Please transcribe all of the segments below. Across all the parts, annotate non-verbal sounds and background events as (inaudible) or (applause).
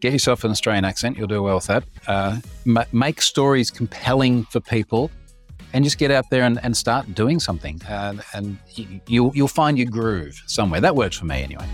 get yourself an Australian accent. You'll do well with that. Uh, ma- make stories compelling for people and just get out there and, and start doing something. Uh, and you, you'll, you'll find your groove somewhere. That works for me anyway.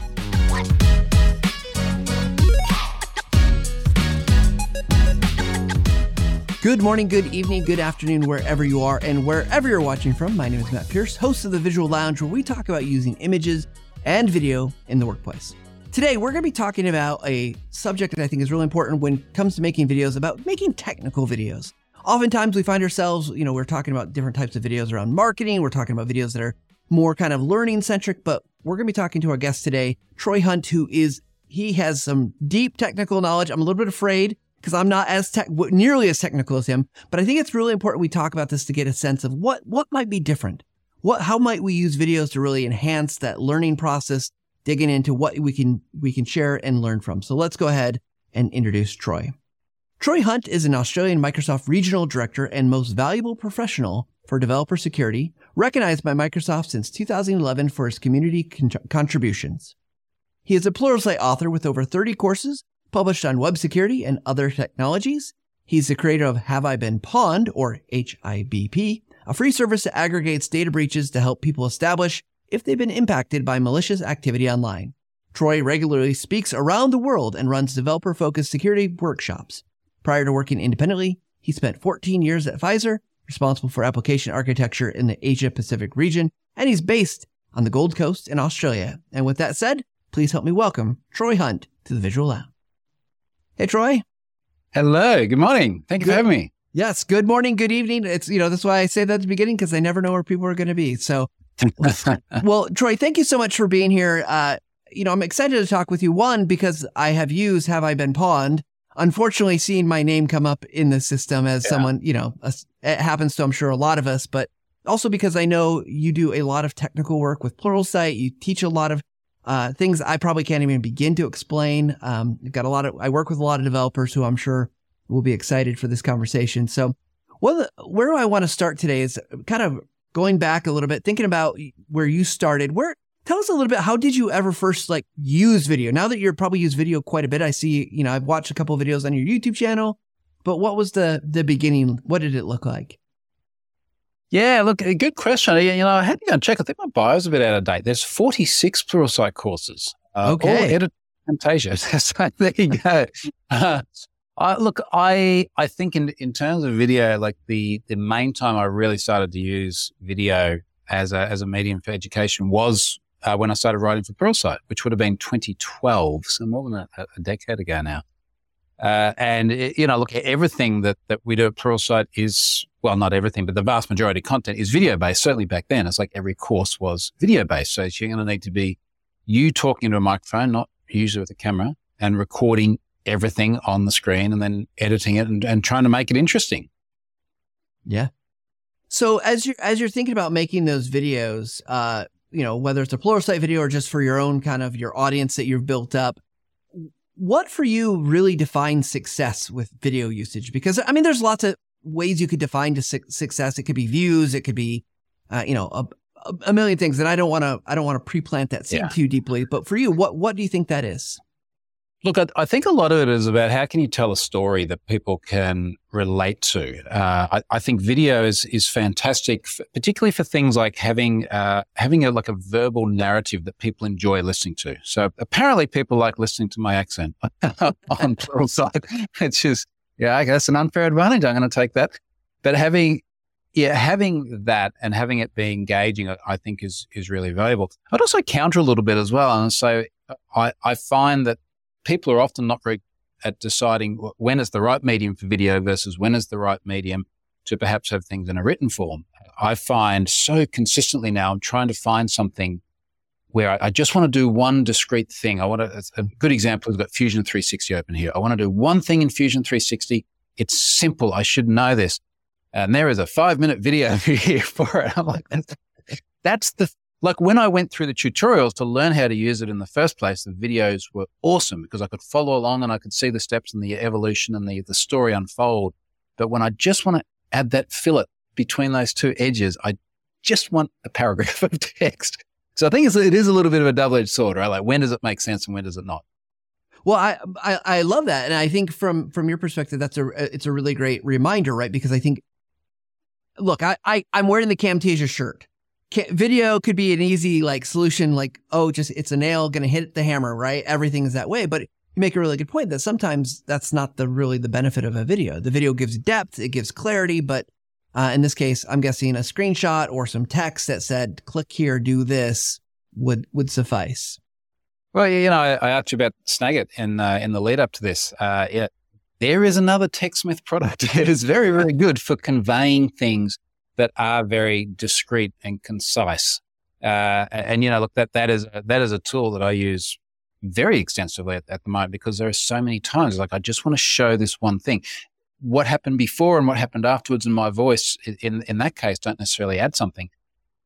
Good morning, good evening, good afternoon, wherever you are and wherever you're watching from. My name is Matt Pierce, host of the Visual Lounge, where we talk about using images and video in the workplace. Today, we're going to be talking about a subject that I think is really important when it comes to making videos about making technical videos. Oftentimes, we find ourselves, you know, we're talking about different types of videos around marketing. We're talking about videos that are more kind of learning centric, but we're going to be talking to our guest today, Troy Hunt, who is, he has some deep technical knowledge. I'm a little bit afraid because I'm not as tech, nearly as technical as him. But I think it's really important we talk about this to get a sense of what what might be different. What how might we use videos to really enhance that learning process, digging into what we can we can share and learn from. So let's go ahead and introduce Troy. Troy Hunt is an Australian Microsoft Regional Director and most valuable professional for developer security, recognized by Microsoft since 2011 for his community con- contributions. He is a Pluralsight author with over 30 courses published on web security and other technologies. He's the creator of Have I Been Pwned, or HIBP, a free service that aggregates data breaches to help people establish if they've been impacted by malicious activity online. Troy regularly speaks around the world and runs developer focused security workshops. Prior to working independently, he spent 14 years at Pfizer, responsible for application architecture in the Asia Pacific region, and he's based on the Gold Coast in Australia. And with that said, please help me welcome Troy Hunt to the Visual Lab. Hey, Troy. Hello. Good morning. Thank you Good. for having me. Yes. Good morning. Good evening. It's, you know, that's why I say that at the beginning because I never know where people are going to be. So, well, Troy, thank you so much for being here. Uh, you know, I'm excited to talk with you. One, because I have used Have I Been Pwned? Unfortunately, seeing my name come up in the system as Yeah. someone, you know, it happens to, I'm sure, a lot of us, but also because I know you do a lot of technical work with Pluralsight. You teach a lot of uh, things I probably can't even begin to explain. Um, got a lot of, I work with a lot of developers who I'm sure will be excited for this conversation. So, what, where do I want to start today is kind of going back a little bit, thinking about where you started. Where, tell us a little bit, how did you ever first like use video? Now that you're probably use video quite a bit, I see, you know, I've watched a couple of videos on your YouTube channel, but what was the, the beginning? What did it look like? Yeah, look, a good question. You know, I had to go and check. I think my bio's a bit out of date. There's 46 Pluralsight courses. Uh, Okay. All edit Camtasia. (laughs) so there you go. Uh, I, look, I I think in in terms of video, like the the main time I really started to use video as a as a medium for education was uh, when I started writing for Pluralsight, which would have been 2012, so more than a, a decade ago now. Uh, and it- you know, look, everything that that we do at Pluralsight is well, not everything, but the vast majority of content is video based. Certainly back then, it's like every course was video based. So you're going to need to be you talking to a microphone, not usually with a camera, and recording everything on the screen, and then editing it and, and trying to make it interesting. Yeah. So as you're as you're thinking about making those videos, uh, you know, whether it's a Pluralsight video or just for your own kind of your audience that you've built up, what for you really defines success with video usage? Because I mean, there's lots of ways you could define to su- success. It could be views, it could be, uh, you know, a, a- a million things. And I don't want to I don't want to pre-plant that seed Yeah. too deeply. But for you, what what do you think that is? Look, I, I think a lot of it is about how can you tell a story that people can relate to. Uh, I, I think video is is fantastic, f particularly for things like having uh, having a like a verbal narrative that people enjoy listening to. So apparently, people like listening to my accent (laughs) on (laughs) Pluralsight, which is yeah, I guess an unfair advantage. I'm going to take that. But having yeah, having that and having it be engaging, I- I think is is really valuable. I'd also counter a little bit as well, and so I I find that people are often not very at deciding when is the right medium for video versus when is the right medium to perhaps have things in a written form. I find so consistently now I'm trying to find something where I, I just want to do one discrete thing. I want to, a good example, we've got Fusion 360 open here. I want to do one thing in Fusion 360. It's simple. I should know this. And there is a five minute video (laughs) here for it. I'm like, that's, that's the, like when I went through the tutorials to learn how to use it in the first place, the videos were awesome because I could follow along and I could see the steps and the evolution and the, the story unfold. But when I just want to add that fillet between those two edges, I just want a paragraph (laughs) of text. So I think it's, it is a little bit of a double edged sword, right? Like when does it make sense and when does it not? Well, I, I, I love that, and I think from from your perspective, that's a it's a really great reminder, right? Because I think, look, I, I I'm wearing the Camtasia shirt. Video could be an easy like solution, like oh, just it's a nail gonna hit the hammer, right? Everything is that way, but you make a really good point that sometimes that's not the really the benefit of a video. The video gives depth, it gives clarity, but uh, in this case, I'm guessing a screenshot or some text that said "click here, do this" would would suffice. Well, you know, I, I asked you about Snagit in uh, in the lead up to this. Uh, yeah, there is another TechSmith product. (laughs) it is very, very good for conveying things that are very discreet and concise. Uh, and you know, look, that that is that is a tool that I use very extensively at, at the moment because there are so many times like I just want to show this one thing. What happened before and what happened afterwards in my voice in in that case don't necessarily add something.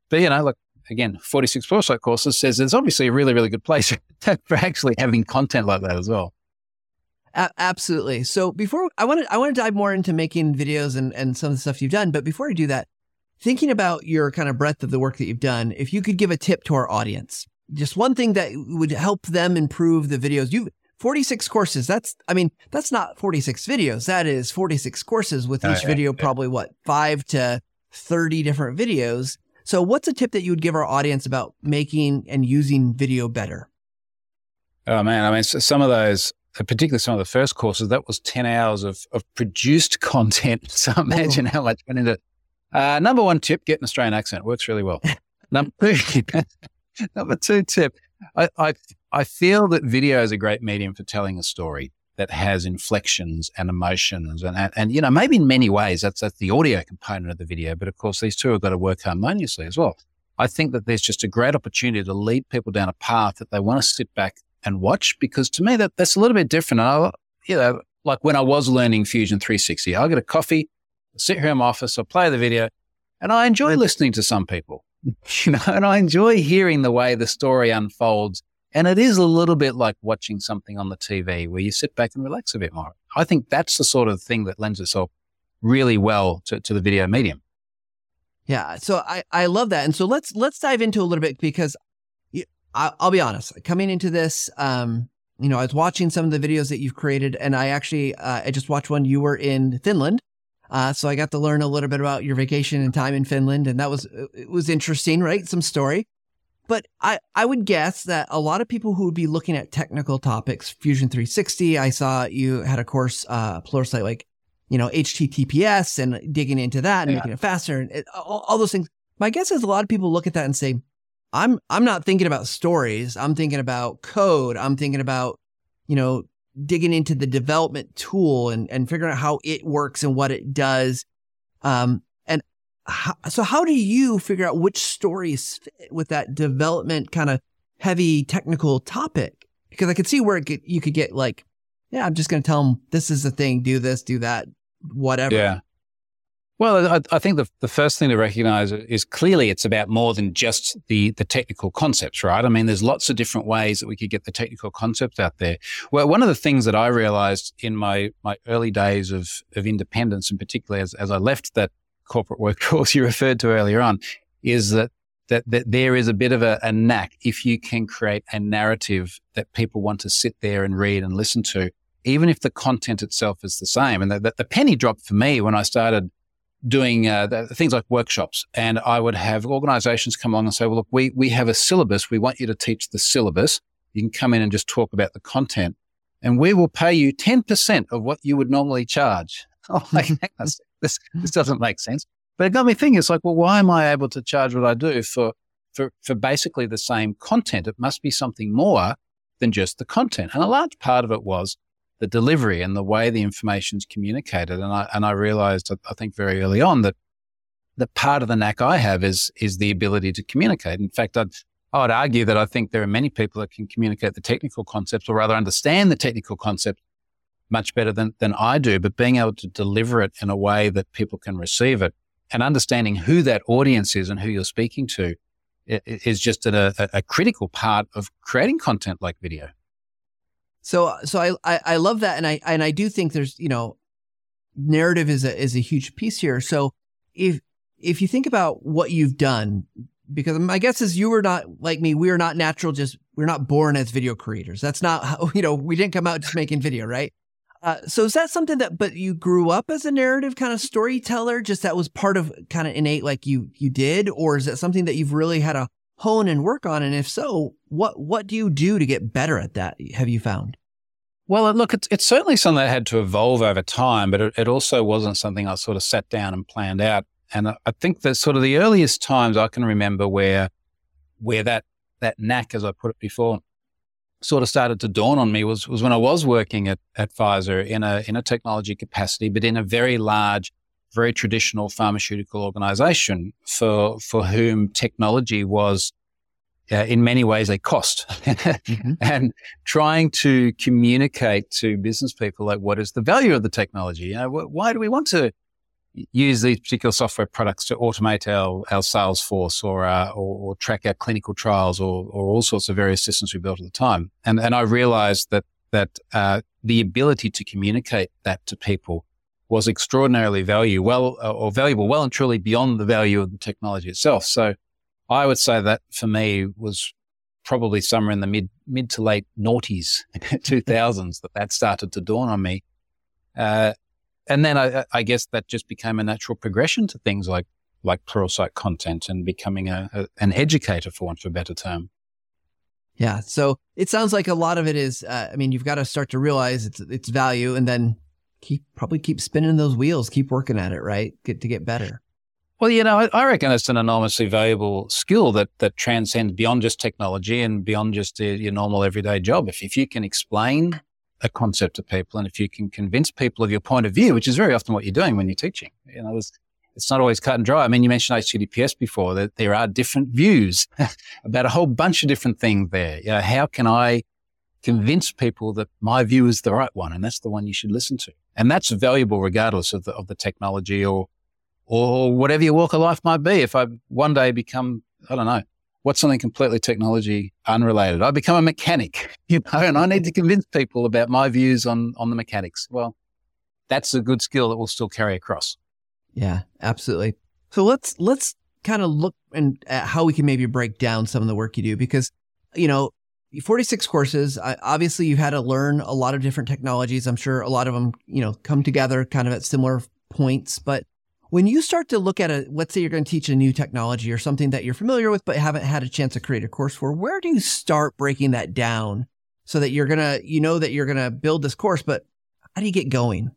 But you know, look, again, 46 Foresight courses says there's obviously a really, really good place (laughs) for actually having content like that as well. Absolutely. So before I want to, I want to dive more into making videos and, and some of the stuff you've done. But before I do that, thinking about your kind of breadth of the work that you've done, if you could give a tip to our audience, just one thing that would help them improve the videos. You've 46 courses. That's, I mean, that's not 46 videos. That is 46 courses with each video, probably what, five to 30 different videos. So, what's a tip that you would give our audience about making and using video better? Oh man, I mean, some of those, uh, particularly some of the first courses, that was ten hours of of produced (laughs) content. So imagine oh. how much went into. Uh, number one tip: get an Australian accent. Works really well. (laughs) number two, (laughs) number two tip: I, I I feel that video is a great medium for telling a story that has inflections and emotions and, and, and, you know, maybe in many ways that's, that's the audio component of the video, but of course these two have got to work harmoniously as well. I think that there's just a great opportunity to lead people down a path that they want to sit back and watch because to me that that's a little bit different. I, you know, like when I was learning Fusion 360, I get a coffee, sit here in my office, I play the video and I enjoy listening to some people, (laughs) you know, and I enjoy hearing the way the story unfolds and it is a little bit like watching something on the TV where you sit back and relax a bit more. I think that's the sort of thing that lends itself really well to, to the video medium. Yeah. So I, I love that. And so let's, let's dive into a little bit because I, will be honest, coming into this, um, you know, I was watching some of the videos that you've created and I actually, uh, I just watched one. You were in Finland. Uh, so I got to learn a little bit about your vacation and time in Finland. And that was, it was interesting, right? Some story. But I, I would guess that a lot of people who would be looking at technical topics, Fusion 360, I saw you had a course, uh, Pluralsight, like, you know, HTTPS and digging into that and yeah. making it faster and it, all, all those things. My guess is a lot of people look at that and say, I'm, I'm not thinking about stories. I'm thinking about code. I'm thinking about, you know, digging into the development tool and, and figuring out how it works and what it does. Um, and how, so how do you figure out which stories fit with that development kind of heavy technical topic? Because I could see where could, you could get like, yeah, I'm just going to tell them this is the thing, do this, do that, whatever. Yeah. Well, I, I, think the, the first thing to recognize is clearly it's about more than just the, the technical concepts, right? I mean, there's lots of different ways that we could get the technical concepts out there. Well, one of the things that I realized in my, my early days of, of independence, and particularly as, as I left that corporate (laughs) workforce you referred to earlier on is that that, that there is a bit of a, a knack if you can create a narrative that people want to sit there and read and listen to, even if the content itself is the same. And the, the, the penny dropped for me when I started doing uh, the, things like workshops, and I would have organisations come along and say, "Well, look, we we have a syllabus. We want you to teach the syllabus. You can come in and just talk about the content, and we will pay you ten percent of what you would normally charge." (laughs) Oh, like, this this doesn't make sense. But it got me thinking. It's like, well, why am I able to charge what I do for for for basically the same content? It must be something more than just the content. And a large part of it was the delivery and the way the information is communicated. And I and I realized, I think very early on that that part of the knack I have is is the ability to communicate. In fact, I'd I would argue that I think there are many people that can communicate the technical concepts or rather understand the technical concept much better than, than I do, but being able to deliver it in a way that people can receive it and understanding who that audience is and who you're speaking to is just a, a, critical part of creating content like video. So, so I, I, I love that. And I, and I do think there's, you know, narrative is a, is a huge piece here. So if, if you think about what you've done, because my guess is you were not like me, we are not natural, just we're not born as video creators. That's not how, (laughs) you know, we didn't come out just making video, right? Uh, so is that something that, but you grew up as a narrative kind of storyteller, just that was part of kind of innate, like you, you did, or is that something that you've really had to hone and work on? And if so, what, what do you do to get better at that? Have you found? Well, look, it's, it's certainly something that had to evolve over time, but it, it also wasn't something I sort of sat down and planned out. And I, think that sort of the earliest times I can remember where, where that, that knack, as I put it before, sort of started to dawn on me was was when I was working at, at Pfizer in a in a technology capacity, but in a very large, very traditional pharmaceutical organization for for whom technology was uh, in many ways a cost mm-hmm. (laughs) and trying to communicate to business people like what is the value of the technology you know wh- why do we want to use these particular software products to automate our, our sales force or, uh, or, or, track our clinical trials or, or all sorts of various systems we built at the time. And, and I realized that, that uh, the ability to communicate that to people was extraordinarily value, well, uh, or valuable, well and truly beyond the value of the technology itself. So I would say that for me was probably somewhere in the mid, mid to late noughties, (laughs) 2000s that that started to dawn on me. Uh, and then I, I, guess that just became a natural progression to things like like Pluralsight content and becoming a, a, an educator, for want of a better term. Yeah. So it sounds like a lot of it is. Uh, I mean, you've got to start to realize its its value, and then keep probably keep spinning those wheels, keep working at it, right? Get to get better. Well, you know, I, I reckon it's an enormously valuable skill that that transcends beyond just technology and beyond just your normal everyday job. If if you can explain a concept to people. And if you can convince people of your point of view, which is very often what you're doing when you're teaching, you know, it's not always cut and dry. I mean, you mentioned HTTPS before, that there are different views (laughs) about a whole bunch of different things there. You know, how can I convince people that my view is the right one and that's the one you should listen to? And that's valuable regardless of the, of the technology or, or whatever your walk of life might be. If I one day become, I don't know, what's something completely technology unrelated? I become a mechanic, (laughs) you know, and I need to convince people about my views on, on the mechanics. Well, that's a good skill that will still carry across. Yeah, absolutely. So let's, let's kind of look and at how we can maybe break down some of the work you do because, you know, 46 courses. obviously, you've had to learn a lot of different technologies. I'm sure a lot of them, you know, come together kind of at similar points, but when you start to look at a, let's say you're going to teach a new technology or something that you're familiar with, but haven't had a chance to create a course for, where do you start breaking that down so that you're going to, you know, that you're going to build this course, but how do you get going?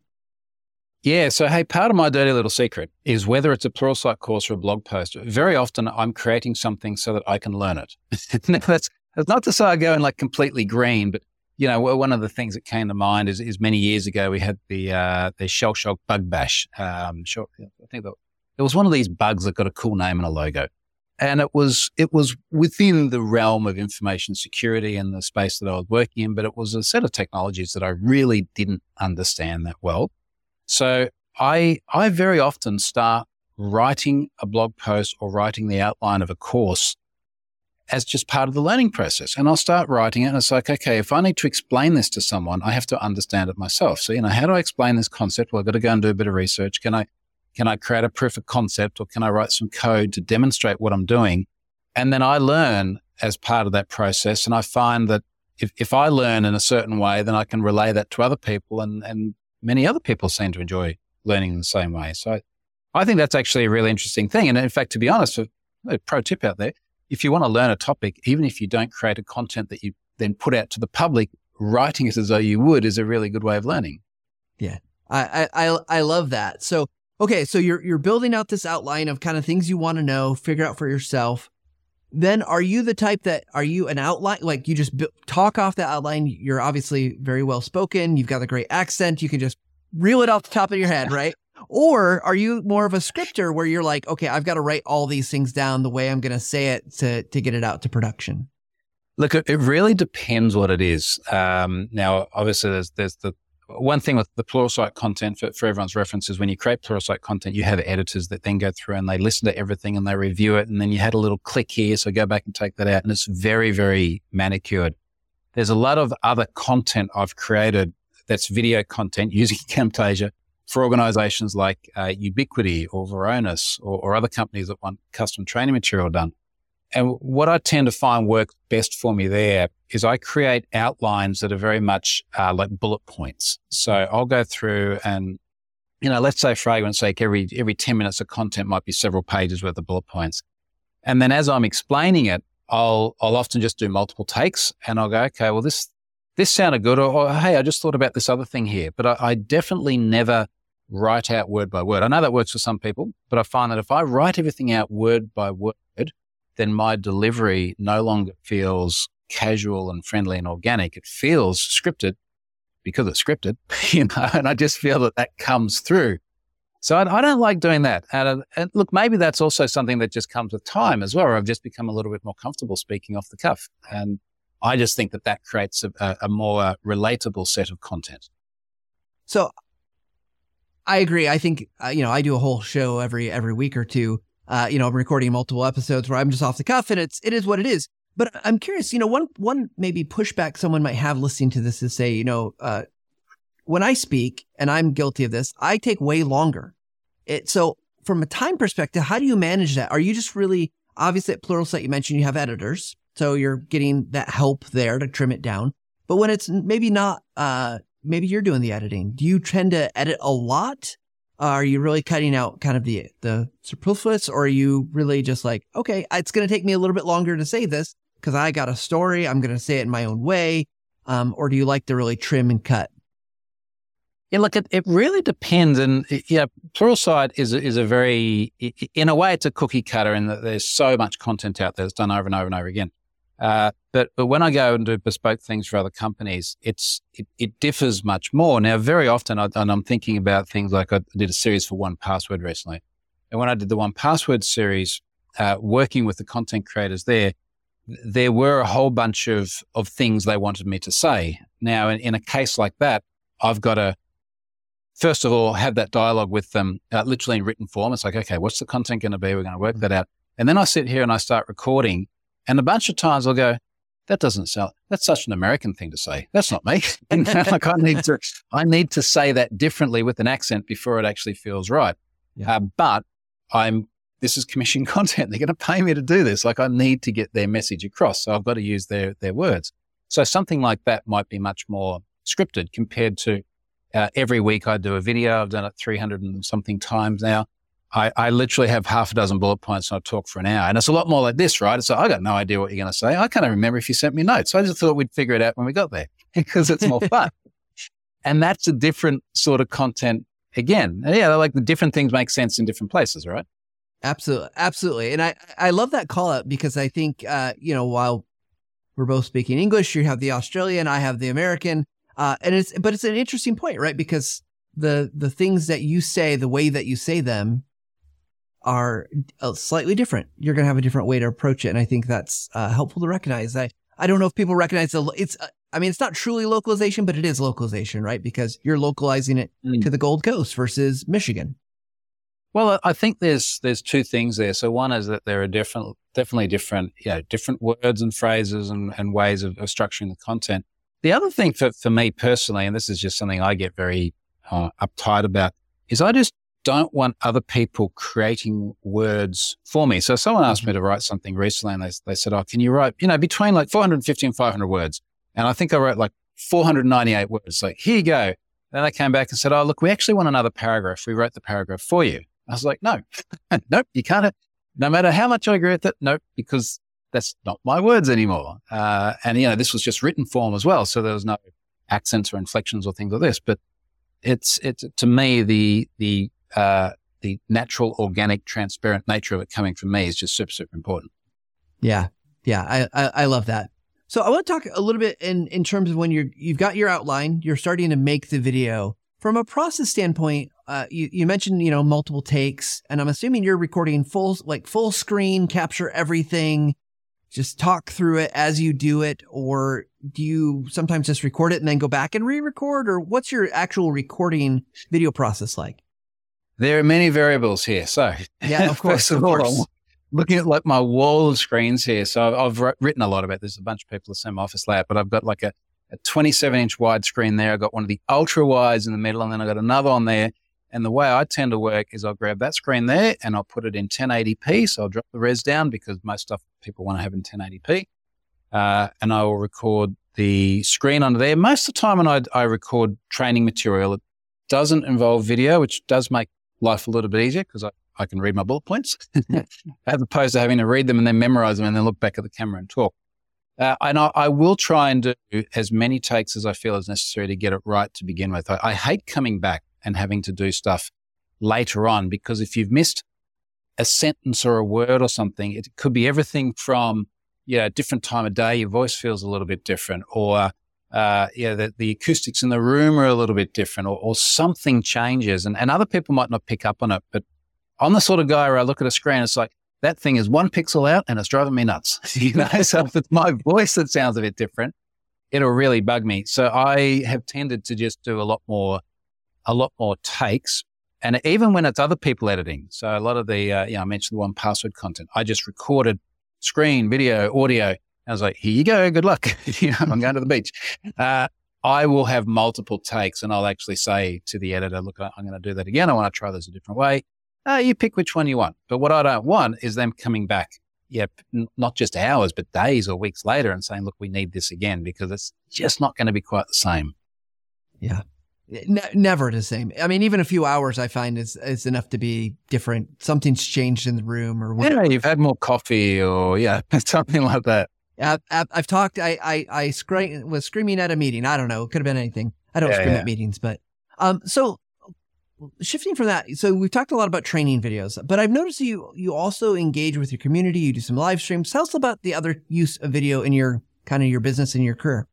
Yeah. So, hey, part of my dirty little secret is whether it's a Pluralsight course or a blog post, very often I'm creating something so that I can learn it. (laughs) that's, that's not to say I go in like completely green, but you know, one of the things that came to mind is, is many years ago we had the uh, the Shell Shock Bug Bash. Um, I think that, it was one of these bugs that got a cool name and a logo, and it was it was within the realm of information security and the space that I was working in, but it was a set of technologies that I really didn't understand that well. So I I very often start writing a blog post or writing the outline of a course as just part of the learning process. And I'll start writing it. And it's like, okay, if I need to explain this to someone, I have to understand it myself. So, you know, how do I explain this concept? Well, I've got to go and do a bit of research. Can I, can I create a proof of concept or can I write some code to demonstrate what I'm doing? And then I learn as part of that process. And I find that if, if I learn in a certain way, then I can relay that to other people and, and many other people seem to enjoy learning in the same way. So I think that's actually a really interesting thing. And in fact, to be honest, a pro tip out there, if you want to learn a topic, even if you don't create a content that you then put out to the public, writing it as though you would is a really good way of learning. Yeah. I, I, I love that. So, okay. So you're, you're building out this outline of kind of things you want to know, figure out for yourself. Then are you the type that, are you an outline? Like you just b- talk off the outline. You're obviously very well spoken. You've got a great accent. You can just reel it off the top of your head, right? Or are you more of a scripter where you're like, okay, I've got to write all these things down the way I'm going to say it to, to get it out to production? Look, it really depends what it is. Um, now, obviously, there's, there's the one thing with the Pluralsight content for, for everyone's reference is when you create Pluralsight content, you have editors that then go through and they listen to everything and they review it. And then you had a little click here. So go back and take that out. And it's very, very manicured. There's a lot of other content I've created that's video content (laughs) using Camtasia for organizations like uh, Ubiquiti or Varonis or, or, other companies that want custom training material done. and what I tend to find works best for me there is I create outlines that are very much uh, like bullet points. So I'll go through and, you know, let's say for argument's sake, every, every 10 minutes of content might be several pages worth of bullet points. And then as I'm explaining it, I'll, I'll often just do multiple takes and I'll go, okay, well, this, this sounded good. Or, or hey, I just thought about this other thing here. But I, I definitely never write out word by word. I know that works for some people, but I find that if I write everything out word by word, then my delivery no longer feels casual and friendly and organic. It feels scripted because it's scripted, (laughs) you know, and I just feel that that comes through. So I, I don't like doing that. And, uh, and, look, maybe that's also something that just comes with time as well. I've just become a little bit more comfortable speaking off the cuff. And I just think that that creates a, a more relatable set of content. So I agree. I think, uh, you know, I do a whole show every, every week or two uh, you know, I'm recording multiple episodes where I'm just off the cuff and it's, it is what it is. But I'm curious, you know, one, one maybe pushback someone might have listening to this is say, you know, uh, when I speak, and I'm guilty of this, I take way longer. It, so from a time perspective, how do you manage that? Are you just really, obviously at Pluralsight, you mentioned you have editors. So you're getting that help there to trim it down. But when it's maybe not, uh, maybe you're doing the editing, do you tend to edit a lot? are you really cutting out kind of the the superfluous, or are you really just like, okay, it's going to take me a little bit longer to say this because I got a story, I'm going to say it in my own way, um, or do you like to really trim and cut? Yeah, look, it, it really depends. And yeah, Pluralsight is is a very, in a way, it's a cookie cutter, and there's so much content out there that's done over and over and over again. Uh, but but when I go and do bespoke things for other companies, it's it, it differs much more. Now, very often, I, and I'm thinking about things like I did a series for 1Password recently, and when I did the 1Password series, uh, working with the content creators there, there were a whole bunch of of things they wanted me to say. Now, in, in a case like that, I've got to first of all have that dialogue with them, uh, literally in written form. It's like, okay, what's the content going to be? We're going to work mm-hmm. that out, and then I sit here and I start recording and a bunch of times I'll go, that doesn't sound, that's such an American thing to say. That's not me. (laughs) like I need to, I need to say that differently with an accent before it actually feels right. Yeah. Uh, but I'm, this is commission (laughs) content. They're going to pay me to do this. Like I need to get their message across. So I've got to use their, their words. So something like that might be much more scripted compared to uh, every week I do a video. I've done it 300 and something times now. I, I literally have half a dozen bullet points and I talk for an hour. And it's a lot more like this, right? It's like, I got no idea what you're going to say. I can't even remember if you sent me notes. I just thought we'd figure it out when we got there (laughs) because it's more fun. (laughs) and that's a different sort of content again. And yeah, like the different things make sense in different places, right? Absolutely. Absolutely. And I, I love that call out because I think, uh, you know, while we're both speaking English, you have the Australian, I have the American. Uh, and it's, but it's an interesting point, right? Because the, the things that you say, the way that you say them are uh, slightly different. You're going to have a different way to approach it. And I think that's uh, helpful to recognize. I, I don't know if people recognize the, it's, uh, I mean, it's not truly localization, but it is localization, right? Because you're localizing it mm. to the Gold Coast versus Michigan. Well, I think there's there's two things there. So one is that there are different, definitely different, you know, different words and phrases and, and ways of, of structuring the content. The other thing for, for me personally, and this is just something I get very uh, uptight about, is I just don't want other people creating words for me. So someone asked me mm-hmm. to write something recently and they, they said, Oh, can you write, you know, between like 450 and 500 words? And I think I wrote like 498 words. Like, here you go. Then they came back and said, Oh, look, we actually want another paragraph. We wrote the paragraph for you. I was like, No, (laughs) nope, you can't. No matter how much I agree with it, nope, because that's not my words anymore. Uh, and, you know, this was just written form as well. So there was no accents or inflections or things like this. But it's, it's to me, the, the uh, the natural, organic, transparent nature of it coming from me is just super, super important. Yeah. Yeah. I, I, I love that. So I want to talk a little bit in, in terms of when you're, you've got your outline, you're starting to make the video from a process standpoint. Uh, you, you mentioned, you know, multiple takes and I'm assuming you're recording full, like full screen, capture everything, just talk through it as you do it. Or do you sometimes just record it and then go back and re-record or what's your actual recording video process like? There are many variables here. So, (laughs) yeah, of course. Of, all, course. looking at like my wall of screens here. So, I've, I've written a lot about this. A bunch of people the same office layout, but I've got like a, a 27 inch wide screen there. I've got one of the ultra wides in the middle, and then I've got another on there. And the way I tend to work is I'll grab that screen there and I'll put it in 1080p. So I'll drop the res down because most stuff people want to have in 1080p. Uh, and I will record the screen under there. Most of the time when I, I record training material, it doesn't involve video, which does make life a little bit easier because I, I can read my bullet points (laughs) as opposed to having to read them and then memorize them and then look back at the camera and talk. Uh, and I, I, will try and do as many takes as I feel is necessary to get it right to begin with. I, I hate coming back and having to do stuff later on because if you've missed a sentence or a word or something, it could be everything from, you yeah, different time of day, your voice feels a little bit different, or, uh, yeah, the, the acoustics in the room are a little bit different, or, or something changes. And, and other people might not pick up on it, but I'm the sort of guy where I look at a screen, it's like, that thing is one pixel out and it's driving me nuts. (laughs) you know, so if it's my voice that sounds a bit different, it'll really bug me. So I have tended to just do a lot more, a lot more takes. And even when it's other people editing, so a lot of the, uh, you know, I mentioned the 1Password content, I just recorded screen, video, audio. I was like, here you go. Good luck. (laughs) you know, I'm going to the beach. Uh, I will have multiple takes and I'll actually say to the editor, look, I'm going to do that again. I want to try this a different way uh, you pick which one you want. But what I don't want is them coming back, yeah, n- not just hours, but days or weeks later and saying, look, we need this again because it's just not going to be quite the same. Yeah. Ne- never the same. I mean, even a few hours I find is, is enough to be different. Something's changed in the room or whatever. Yeah, you've had more coffee or yeah, (laughs) something like that. I've, I've talked, I, I, I scre- was screaming at a meeting. I don't know. It could have been anything. I don't yeah, scream yeah. at meetings, but, um, so shifting from that, so we've talked a lot about training videos, but I've noticed you you also engage with your community. You do some live streams. Tell us about the other use of video in your kind of your business and your career.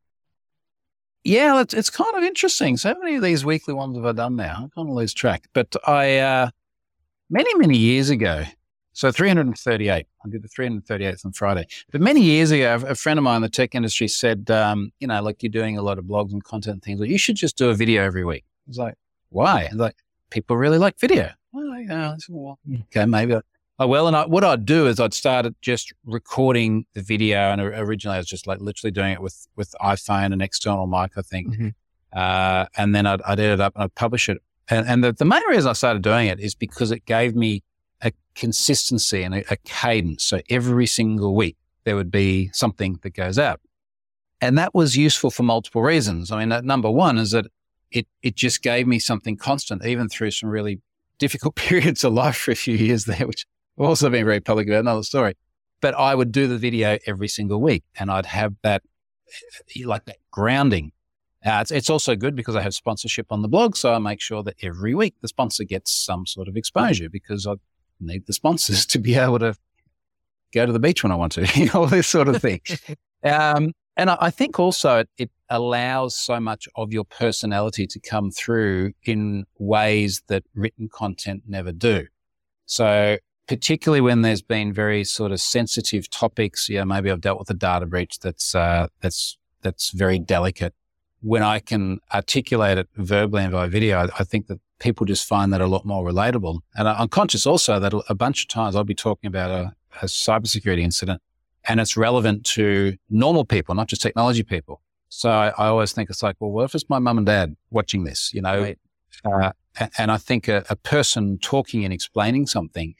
Yeah, it's it's kind of interesting. So many of these weekly ones have I done now? I kind of lose track. But I uh, many many years ago. So 338. I did the 338th on Friday. But many years ago, a friend of mine in the tech industry said, um, you know, like you're doing a lot of blogs and content and things. Like, you should just do a video every week. I was like, why? Was like, people really like video. Well, yeah, well, okay, maybe. I, I will. And I, what I'd do is I'd start just recording the video. And originally I was just like literally doing it with, with iPhone and external mic, I think. Mm-hmm. Uh, and then I'd, I'd edit it up and I'd publish it. And, and the, the main reason I started doing it is because it gave me a consistency and a, a cadence. So every single week there would be something that goes out. And that was useful for multiple reasons. I mean, number one is that it it just gave me something constant, even through some really difficult (laughs) periods of life for a few years there, which I've also been very public about. Another story, but I would do the video every single week, and I'd have that like that grounding. Uh, it's, it's also good because I have sponsorship on the blog, so I make sure that every week the sponsor gets some sort of exposure because I need the sponsors (laughs) to be able to go to the beach when I want to, (laughs) you know, all this sort of thing. (laughs) um, and I, think also it, it allows so much of your personality to come through in ways that written content never do. So particularly when there's been very sort of sensitive topics, yeah, maybe I've dealt with a data breach that's, uh, that's, that's very delicate. When I can articulate it verbally and via video, I, I think that people just find that a lot more relatable. And I'm conscious also that a bunch of times I'll be talking about a, a cybersecurity incident and it's relevant to normal people, not just technology people. So I, I always think it's like, well, what if it's my mum and dad watching this, you know? Right. Uh, and I think a, a, person talking and explaining something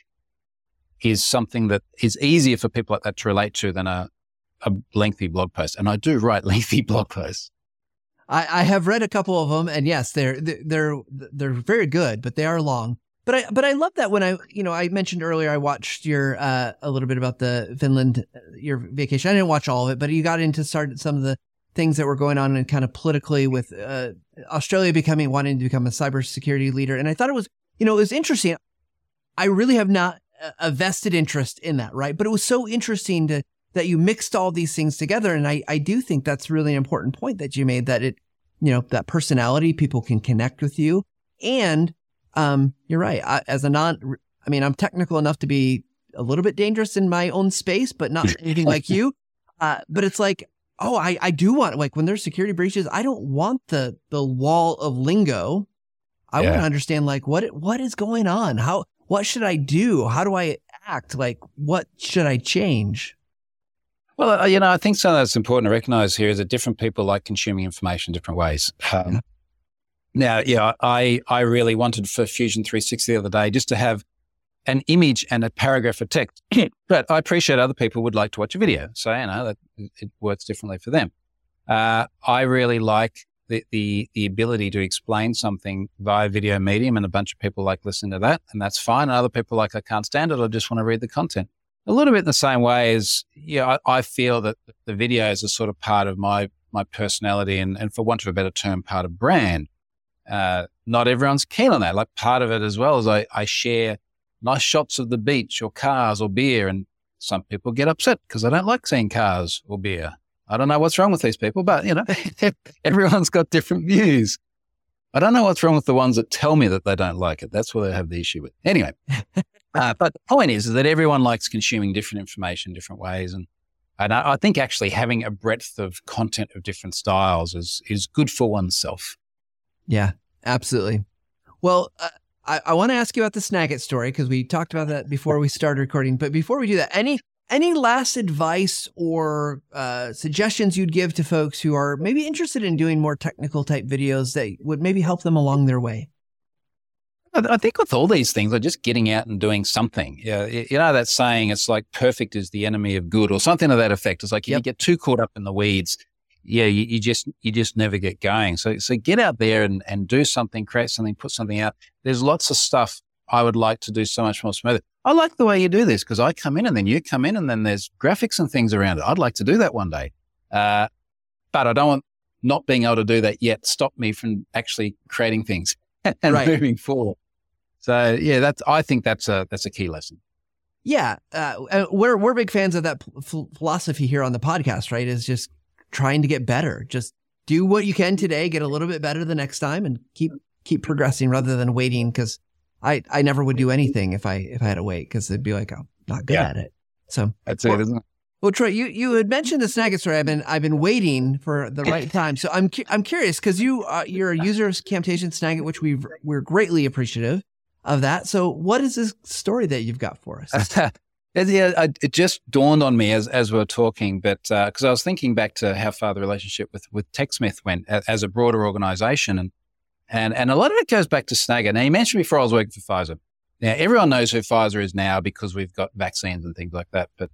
is something that is easier for people like that to relate to than a, a lengthy blog post. And I do write (laughs) lengthy blog posts. I, I have read a couple of them, and yes, they're they're they're very good, but they are long. But I but I love that when I you know I mentioned earlier I watched your uh, a little bit about the Finland uh, your vacation. I didn't watch all of it, but you got into start some of the things that were going on and kind of politically with uh, Australia becoming wanting to become a cybersecurity leader. And I thought it was you know it was interesting. I really have not a vested interest in that, right? But it was so interesting to that you mixed all these things together, and I I do think that's really an important point that you made that it you know that personality people can connect with you and um, you're right. I, as a non, I mean, I'm technical enough to be a little bit dangerous in my own space, but not (laughs) anything like you. Uh, but it's like, oh, I, I do want like when there's security breaches, I don't want the the wall of lingo. I yeah. want to understand like what what is going on. How what should I do? How do I act? Like what should I change? Well, uh, you know, I think something that's important to recognize here is that different people like consuming information different ways. Um, now, yeah, I, I really wanted for Fusion 360 the other day just to have an image and a paragraph of text. (clears throat) but I appreciate other people would like to watch a video. So, you know, that it works differently for them. Uh, I really like the, the, the ability to explain something via video medium and a bunch of people like listening to that and that's fine. And other people like, I can't stand it. I just want to read the content. A little bit in the same way as, yeah, I, I feel that the videos are sort of part of my, my personality and, and for want of a better term, part of brand. Uh, not everyone's keen on that. Like part of it as well is I, I share nice shots of the beach or cars or beer. And some people get upset because I don't like seeing cars or beer. I don't know what's wrong with these people, but you know, (laughs) everyone's got different views. I don't know what's wrong with the ones that tell me that they don't like it. That's where they have the issue with. Anyway, (laughs) uh, but the point is, is that everyone likes consuming different information different ways, and and I, I think actually having a breadth of content of different styles is is good for oneself. Yeah, absolutely. Well, uh, I, I want to ask you about the Snagit story because we talked about that before we started recording. But before we do that, any any last advice or uh, suggestions you'd give to folks who are maybe interested in doing more technical type videos that would maybe help them along their way? I think with all these things, are just getting out and doing something. Yeah, you know that saying, it's like perfect is the enemy of good, or something to that effect. It's like if yep. you get too caught up in the weeds, yeah, you, you, just you just never get going. So so get out there and, and do something, create something, put something out. There's lots of stuff I would like to do so much more smoothly. I like the way you do this because I come in and then you come in and then there's graphics and things around it. I'd like to do that one day. Uh, but I don't want not being able to do that yet stop me from actually creating things and right. moving forward. So yeah, that's, I think that's a, that's a key lesson. Yeah. Uh, we're, we're big fans of that philosophy here on the podcast, right? Is just trying to get better. Just do what you can today, get a little bit better the next time and keep, keep progressing rather than waiting because I, I never would do anything if I if I had to wait because it'd be like I'm not good yeah. at it. So that's it, isn't it? Well, Troy, you, you had mentioned the Snagit story. I've been I've been waiting for the right (laughs) time. So I'm cu- I'm curious because you uh, you're a user of Camtasia Snagit, which we we're greatly appreciative of that. So what is this story that you've got for us? (laughs) yeah, it just dawned on me as as we are talking, but because uh, I was thinking back to how far the relationship with with TechSmith went as, as a broader organization, and and, and a lot of it goes back to Snagit. Now, you mentioned before I was working for Pfizer. Now, everyone knows who Pfizer is now because we've got vaccines and things like that. But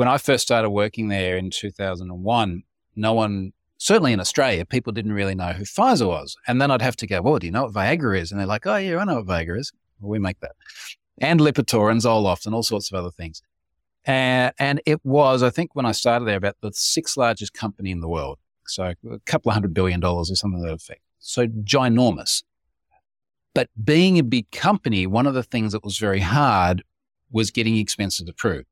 when I first started working there in 2001, no one, certainly in Australia, people didn't really know who Pfizer was. And then I'd have to go, well, do you know what Viagra is? And they're like, oh, yeah, I know what Viagra is. Well, we make that. And Lipitor and Zoloft and all sorts of other things. Uh, and it was, I think, when I started there, about the sixth largest company in the world. So a couple of hundred billion dollars or something that effect so ginormous. But being a big company, one of the things that was very hard was getting expenses approved.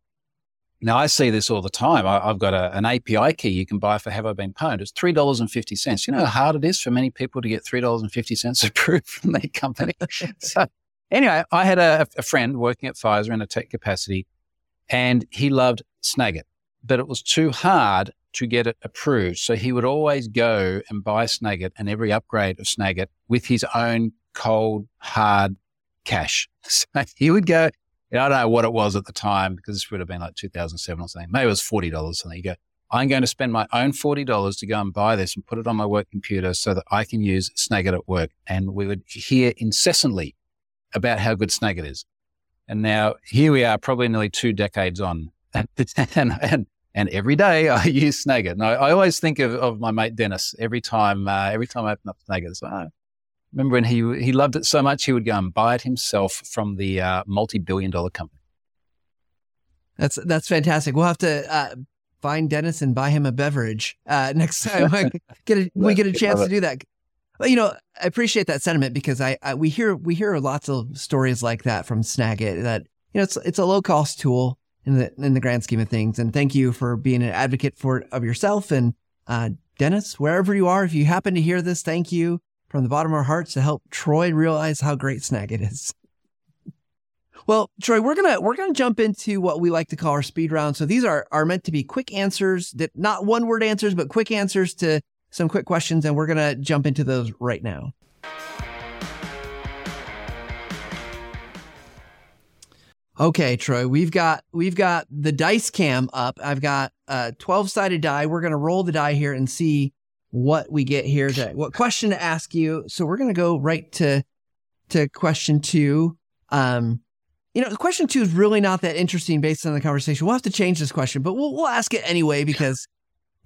Now I see this all the time. I, have got a, an API key you can buy for Have I Been Pwned. It's three dollars and fifty cents. You know how hard it is for many people to get three dollars and fifty cents (laughs) approved from their company. (laughs) so anyway, I had a, a friend working at Pfizer in a tech capacity, and he loved Snagit, but it was too hard to get it approved. So he would always go and buy Snagit and every upgrade of Snagit with his own cold, hard cash. (laughs) So he would go, I don't know what it was at the time because this would have been like 2007 or something. Maybe it was $40 or something. You go, I'm going to spend my own $40 to go and buy this and put it on my work computer so that I can use Snagit at work. And we would hear incessantly about how good Snagit is. And now here we are, probably nearly two decades on. (laughs) And, and, and every day I (laughs) use Snagit. And I, I always think of, of my mate Dennis every time, uh, every time I open up Snagit. So, oh, remember when he, he loved it so much, he would go and buy it himself from the uh, multi-billion dollar company. That's, that's fantastic. We'll have to, uh, find Dennis and buy him a beverage, uh, next time (laughs) I get a, we get a chance to do that. Well, you know, I appreciate that sentiment because I, I, we hear we hear lots of stories like that from Snagit that you know it's it's a low cost tool in the in the grand scheme of things. And thank you for being an advocate for of yourself. And uh, Dennis, wherever you are, if you happen to hear this, thank you from the bottom of our hearts to help Troy realize how great Snagit is. Well, Troy, we're gonna we're gonna jump into what we like to call our speed round. So these are are meant to be quick answers that not one word answers, but quick answers to some quick questions, and we're gonna jump into those right now. Okay, Troy, we've got we've got the dice cam up. I've got a 12-sided die. We're to roll the die here and see what we get here today, what question to ask you. So we're going to go right to to question 2. Um you know, question two is really not that interesting based on the conversation. We'll have to change this question, but we'll, we'll ask it anyway because,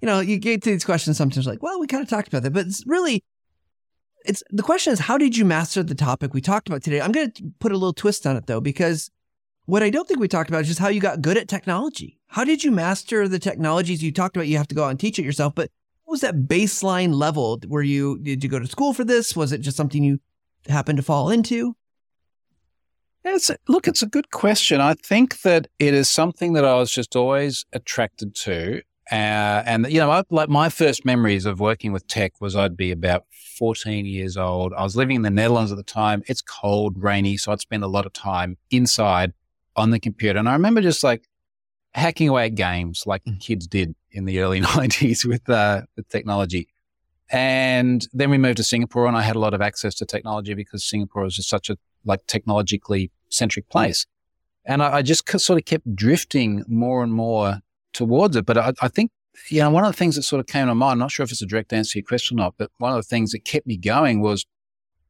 you know, you get to these questions sometimes like, well, we kind of talked about that, but it's really, it's the question is, how did you master the topic we talked about today? I'm going to put a little twist on it though, because what I don't think we talked about is just how you got good at technology. How did you master the technologies you talked about? You have to go out and teach it yourself, but was that baseline level? Were you, did you go to school for this? Was it just something you happened to fall into? It's, look, it's a good question. I think that it is something that I was just always attracted to. Uh, and, you know, I, like my first memories of working with tech was I'd be about 14 years old. I was living in the Netherlands at the time. It's cold, rainy. So I'd spend a lot of time inside on the computer. And I remember just like hacking away at games like mm. kids did in the early (laughs) 90s with, uh, with technology. And then we moved to Singapore and I had a lot of access to technology because Singapore was just such a like technologically centric place. And I, I just sort of kept drifting more and more towards it. But I, I, think, you know, one of the things that sort of came to mind, I'm not sure if it's a direct answer to your question or not, but one of the things that kept me going was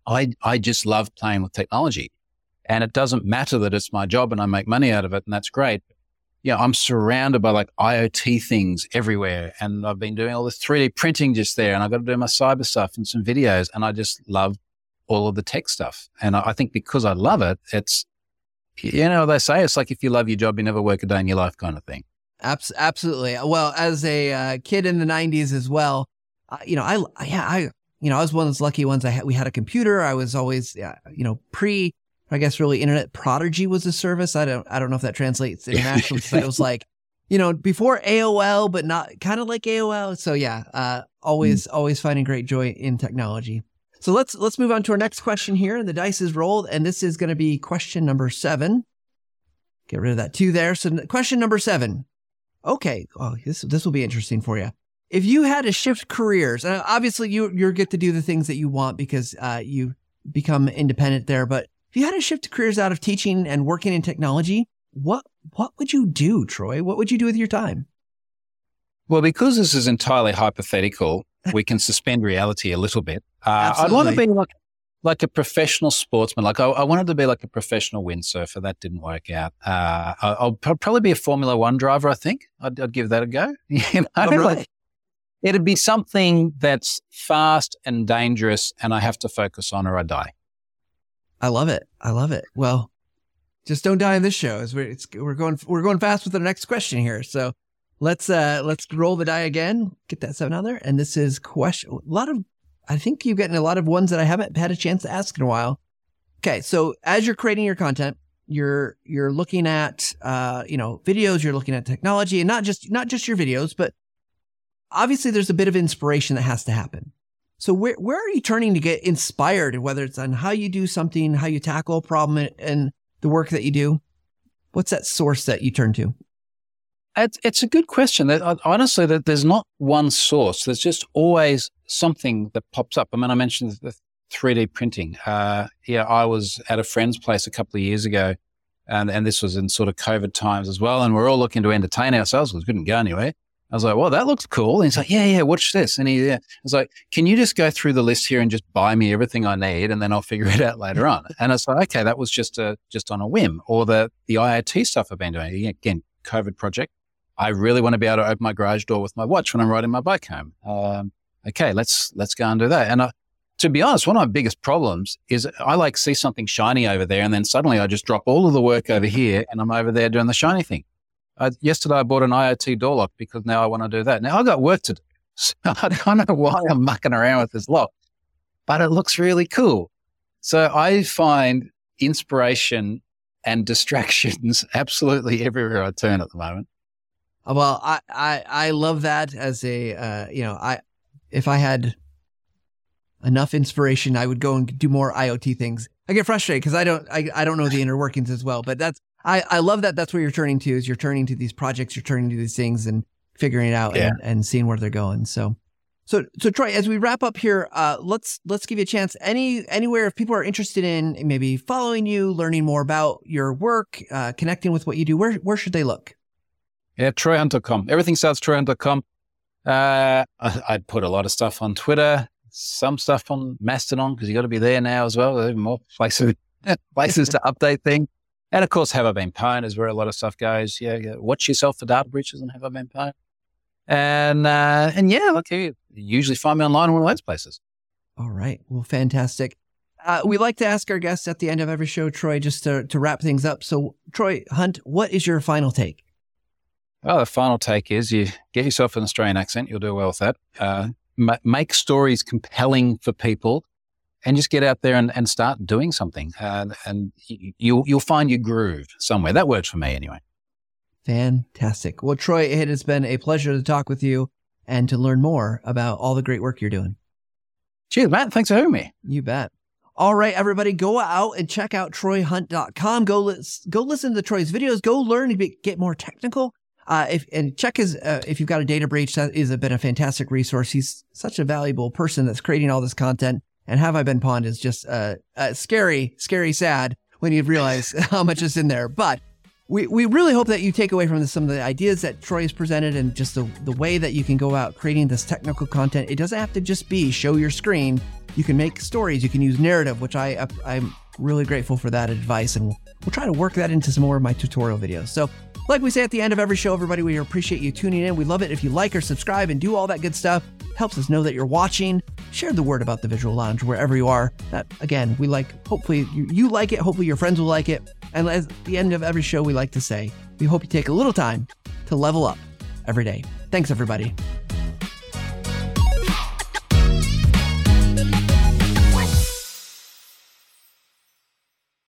I, I just love playing with technology. And it doesn't matter that it's my job and I make money out of it, and that's great. Yeah, I'm surrounded by like IoT things everywhere. And I've been doing all this 3D printing just there, and I've got to do my cyber stuff and some videos. And I just love all of the tech stuff. And I think because I love it, it's, you know, they say it's like if you love your job, you never work a day in your life kind of thing. Absolutely. Well, as a uh, kid in the 90s as well, uh, you know, I, yeah, I, you know, I was one of those lucky ones. I we had a computer. I was always, uh, you know, pre, I guess really internet prodigy was a service. I don't, I don't know if that translates internationally, but it was (laughs) like, you know, before AOL, but not kind of like AOL. So yeah, uh, always, mm. always finding great joy in technology. So let's let's move on to our next question here. And the dice is rolled, and this is going to be question number seven. Get rid of that two there. So question number seven. Okay, oh, this this will be interesting for you. If you had to shift careers, and obviously you you get to do the things that you want because uh, you become independent there. But if you had to shift careers out of teaching and working in technology, what what would you do, Troy? What would you do with your time? Well, because this is entirely hypothetical, we can (laughs) suspend reality a little bit. Uh, I'd want to be like like a professional sportsman. Like I, I, wanted to be like a professional windsurfer. That didn't work out. Uh, I, will probably be a Formula One driver. I think I'd, I'd give that a go. (laughs) you know, oh, really? like, it'd be something that's fast and dangerous, and I have to focus on, or I die. I love it. I love it. Well, just don't die in this show. As we're, we're going we're going fast with the next question here. So let's uh let's roll the die again. Get that seven out there. And this is question. A lot of I think you've gotten a lot of ones that I haven't had a chance to ask in a while. Okay, so as you're creating your content, you're you're looking at uh, you know videos, you're looking at technology, and not just not just your videos, but obviously there's a bit of inspiration that has to happen. So where where are you turning to get inspired, whether it's on how you do something, how you tackle a problem, and the work that you do? What's that source that you turn to? It's, a good question. Honestly, there's not one source. There's just always something that pops up. I mean, I mentioned the 3D printing. Uh, yeah, I was at a friend's place a couple of years ago, and, and this was in sort of COVID times as well. And we're all looking to entertain ourselves because we couldn't go anywhere. I was like, well, that looks cool. And he's like, yeah, yeah, watch this. And he, yeah. I was like, can you just go through the list here and just buy me everything I need and then I'll figure it out later on. And I was like, okay, that was just a, just on a whim or the, the IoT stuff I've been doing. Again, COVID project. I really want to be able to open my garage door with my watch when I'm riding my bike home. Um, okay, let's let's go and do that. And I, to be honest, one of my biggest problems is I like see something shiny over there, and then suddenly I just drop all of the work over here, and I'm over there doing the shiny thing. Uh, yesterday I bought an IoT door lock because now I want to do that. Now I got work to do, (laughs) so I don't know why I'm mucking around with this lock, but it looks really cool. So I find inspiration and distractions (laughs) absolutely everywhere I turn at the moment. Well, I, I, I love that as a, uh, you know, I, if I had enough inspiration, I would go and do more IoT things. I get frustrated because I don't, I, I don't know the inner workings as well, but that's, I, I love that that's where you're turning to is you're turning to these projects, you're turning to these things and figuring it out yeah. and, and seeing where they're going. So, so, so Troy, as we wrap up here, uh, let's let's give you a chance. Any anywhere if people are interested in maybe following you, learning more about your work, uh, connecting with what you do, where where should they look? Yeah, TroyHunt.com. Everything starts TroyHunt.com. Uh, I, I put a lot of stuff on Twitter, some stuff on Mastodon because you got to be there now as well. There's even more places (laughs) places to update things. And of course, Have I Been Pwned is where a lot of stuff goes. Yeah, yeah. watch yourself for data breaches and Have I Been Pwned. And uh, and yeah, look, you usually find me online in one of those places. All right. Well, fantastic. Uh, we like to ask our guests at the end of every show, Troy, just to, to wrap things up. So, Troy Hunt, what is your final take? Well, the final take is you get yourself an Australian accent. You'll do well with that. Uh, make stories compelling for people and just get out there and, and start doing something. Uh, and you'll, you'll find your groove somewhere. That works for me anyway. Fantastic. Well, Troy, it has been a pleasure to talk with you and to learn more about all the great work you're doing. Cheers, Matt. Thanks for having me. You bet. All right, everybody, go out and check out troyhunt.com. Go, li- go listen to Troy's videos. Go learn to be, get more technical. Uh, if and check his uh, if you've got a data breach, that is a, been a fantastic resource. He's such a valuable person that's creating all this content. And Have I Been Pwned is just uh, uh, scary, scary, sad when you realize (laughs) how much is in there. But we, we really hope that you take away from this some of the ideas that Troy has presented and just the, the way that you can go out creating this technical content. It doesn't have to just be show your screen. You can make stories. You can use narrative, which I I'm really grateful for that advice, and we'll, we'll try to work that into some more of my tutorial videos. So like we say at the end of every show, everybody, we appreciate you tuning in. We love it if you like or subscribe and do all that good stuff. Helps us know that you're watching. Share the word about the Visual Lounge wherever you are. That again, we like. Hopefully, you, you like it. Hopefully, your friends will like it. And at the end of every show, we like to say, we hope you take a little time to level up every day. Thanks, everybody.